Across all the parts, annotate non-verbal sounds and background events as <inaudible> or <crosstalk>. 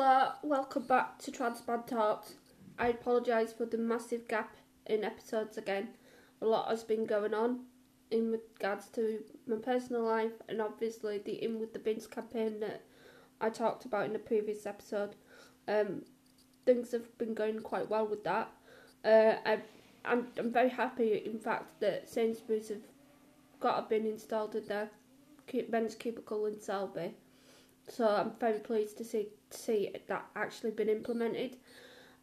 Hello, welcome back to Transman Talks. I apologise for the massive gap in episodes again. A lot has been going on in regards to my personal life and obviously the In With The Bins campaign that I talked about in the previous episode. Um, things have been going quite well with that. Uh, I, I'm, I'm very happy, in fact, that Sainsbury's have got a bin installed at their men's cubicle in Selby. So I'm very pleased to see see that actually been implemented.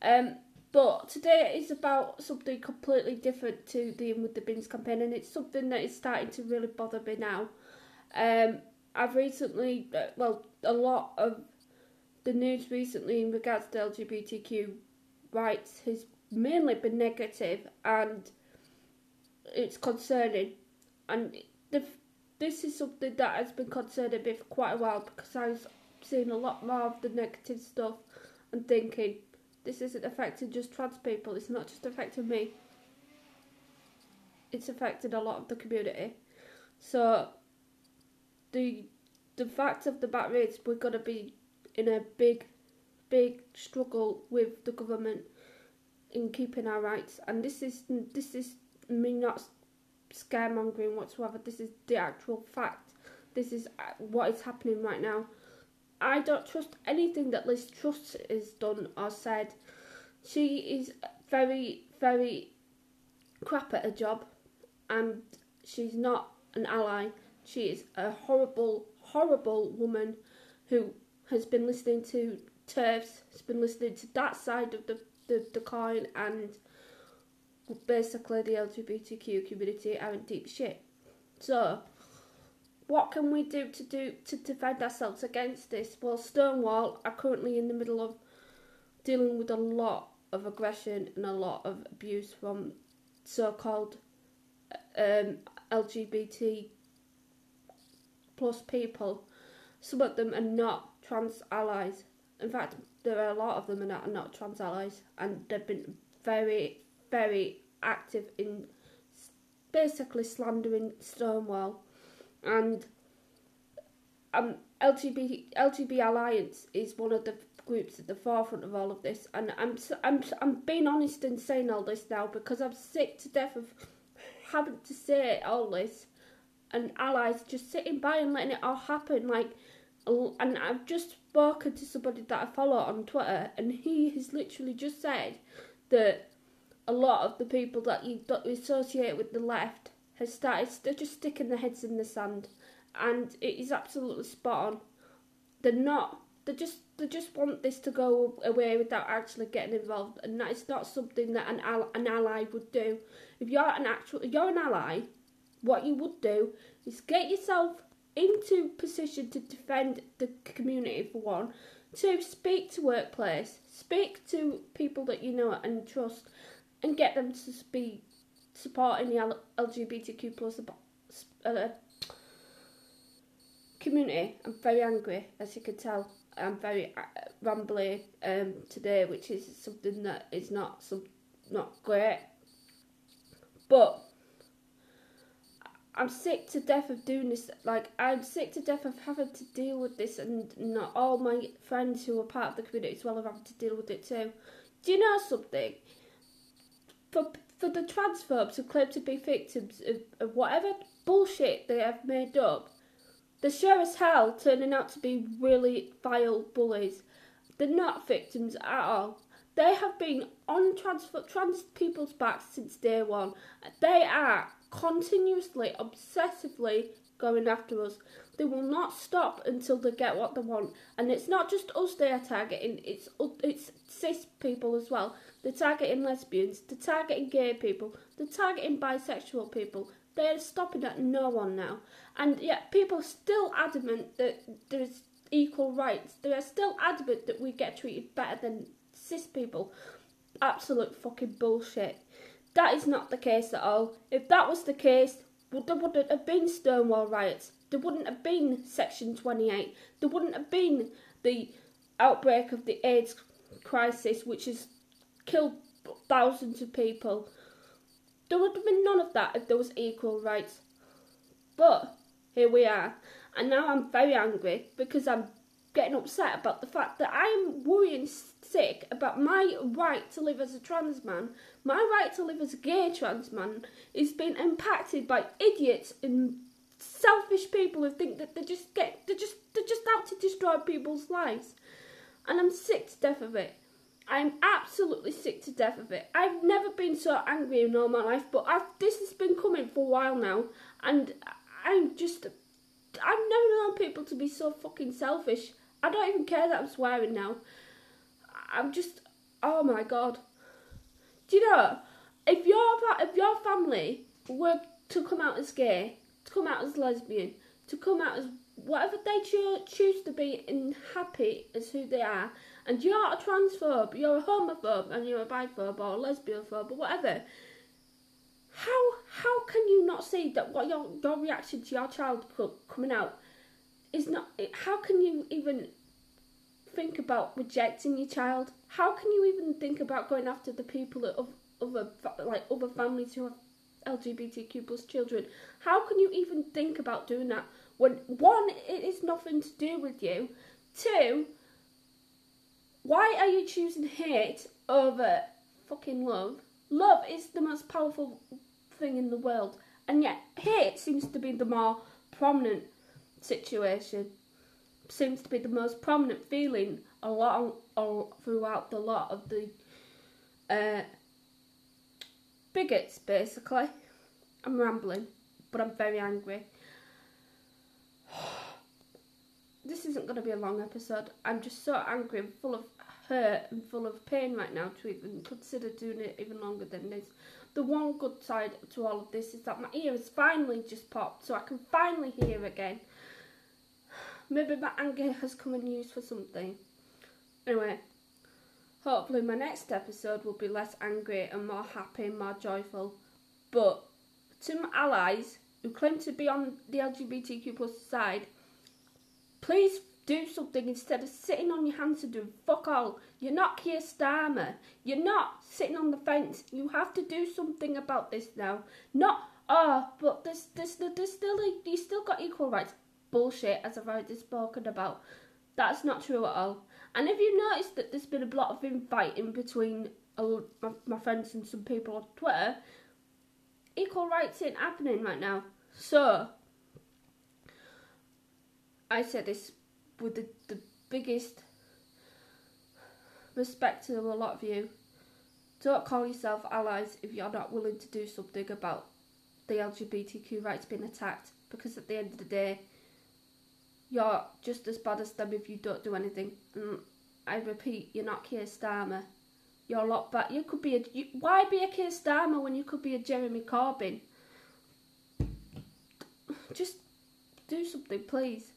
Um, but today is about something completely different to the In With The Bins campaign, and it's something that is starting to really bother me now. Um, I've recently, uh, well, a lot of the news recently in regards to LGBTQ rights has mainly been negative, and it's concerning. And the this is something that has been concerning me for quite a while because I was seeing a lot more of the negative stuff and thinking this isn't affecting just trans people, it's not just affecting me, it's affecting a lot of the community. So the the fact of the matter is we're gonna be in a big big struggle with the government in keeping our rights and this is this is me not scaremongering whatsoever. This is the actual fact. This is uh, what is happening right now. I don't trust anything that Liz Truss has done or said. She is very, very crap at her job, and she's not an ally. She is a horrible, horrible woman who has been listening to TERFs, has been listening to that side of the, the, the coin, and basically the LGBTQ community are in deep shit. So, what can we do to do to defend ourselves against this? Well, Stonewall are currently in the middle of dealing with a lot of aggression and a lot of abuse from so-called um, LGBT plus people. Some of them are not trans allies. In fact, there are a lot of them not, are not trans allies, and they've been very, very active in basically slandering Stonewall, and um, LGBT LGBT Alliance is one of the groups at the forefront of all of this, and I'm I'm I'm being honest in saying all this now because I'm sick to death of having to say all this, and allies just sitting by and letting it all happen. Like, and I've just spoken to somebody that I follow on Twitter, and he has literally just said that a lot of the people that you associate with the left has started they're just sticking their heads in the sand. And it is absolutely spot on. They're not they just they just want this to go away without actually getting involved. And that is not something that an, an ally would do. If you're an actual you're an ally what you would do is get yourself into position to defend the community for one. To speak to workplace. Speak to people that you know and trust and get them to be supporting the LGBTQ plus uh, community. I'm very angry, as you can tell. I'm very uh, rambly um, today, which is something that is not some not great. But I'm sick to death of doing this. Like I'm sick to death of having to deal with this, and not all my friends who are part of the community as well are having to deal with it too. Do you know something? For for the transphobes who claim to be victims of, of whatever bullshit they have made up, they're sure as hell turning out to be really vile bullies. They're not victims at all. They have been on trans, trans people's backs since day one. They are continuously, obsessively going after us. They will not stop until they get what they want. And it's not just us they are targeting, it's, it's cis people as well. They're targeting lesbians, they're targeting gay people, they're targeting bisexual people. They're stopping at no one now. And yet people are still adamant that there's equal rights. They are still adamant that we get treated better than cis people. Absolute fucking bullshit. That is not the case at all. If that was the case, there wouldn't have been Stonewall riots. There wouldn't have been Section 28. There wouldn't have been the outbreak of the AIDS crisis, which has killed thousands of people. There would have been none of that if there was equal rights. But here we are. And now I'm very angry because I'm getting upset about the fact that I am worrying sick about my right to live as a trans man, my right to live as a gay trans man is being impacted by idiots and selfish people who think that they just get they just they're just out to destroy people's lives. And I'm sick to death of it. I'm absolutely sick to death of it. I've never been so angry in all my life, but I've, this has been coming for a while now, and I'm just I've never known people to be so fucking selfish. I don't even care that I'm swearing now. I'm just, oh my god. Do you know, if your if your family were to come out as gay, to come out as lesbian, to come out as whatever they cho- choose to be and happy as who they are, and you're a transphobe, you're a homophobe, and you're a biphobe or a lesbianphobe or whatever, how how can you not see that what your your reaction to your child coming out is not? How can you even think about rejecting your child? How can you even think about going after the people of other like other families who have LGBTQ plus children? How can you even think about doing that when one it is nothing to do with you, two why are you choosing hate over fucking love? Love is the most powerful thing in the world, and yet hate seems to be the more prominent situation. Seems to be the most prominent feeling along or throughout the lot of the uh, bigots. Basically, I'm rambling, but I'm very angry. <sighs> this isn't going to be a long episode. I'm just so angry and full of hurt and full of pain right now to even consider doing it even longer than this. The one good side to all of this is that my ear has finally just popped, so I can finally hear again. Maybe my anger has come in use for something. Anyway, hopefully my next episode will be less angry and more happy and more joyful. But to my allies who claim to be on the LGBTQ plus side, please do something instead of sitting on your hands and doing fuck all. You're not Keir Starmer. You're not sitting on the fence. You have to do something about this now. Not oh, but there's there's there's still you still got equal rights. Bullshit, as I've already spoken about. That's not true at all. And if you notice that there's been a lot of infighting between my, my friends and some people on Twitter, equal rights ain't happening right now. So I said this with the, the biggest respect to a lot of you. Don't call yourself allies if you're not willing to do something about the LGBTQ rights being attacked because at the end of the day, you're just as bad as them if you don't do anything. And I repeat, you're not Keir Starmer. You're a lot better. You could be a. You, why be a Keir Starmer when you could be a Jeremy Corbyn? Just do something, please.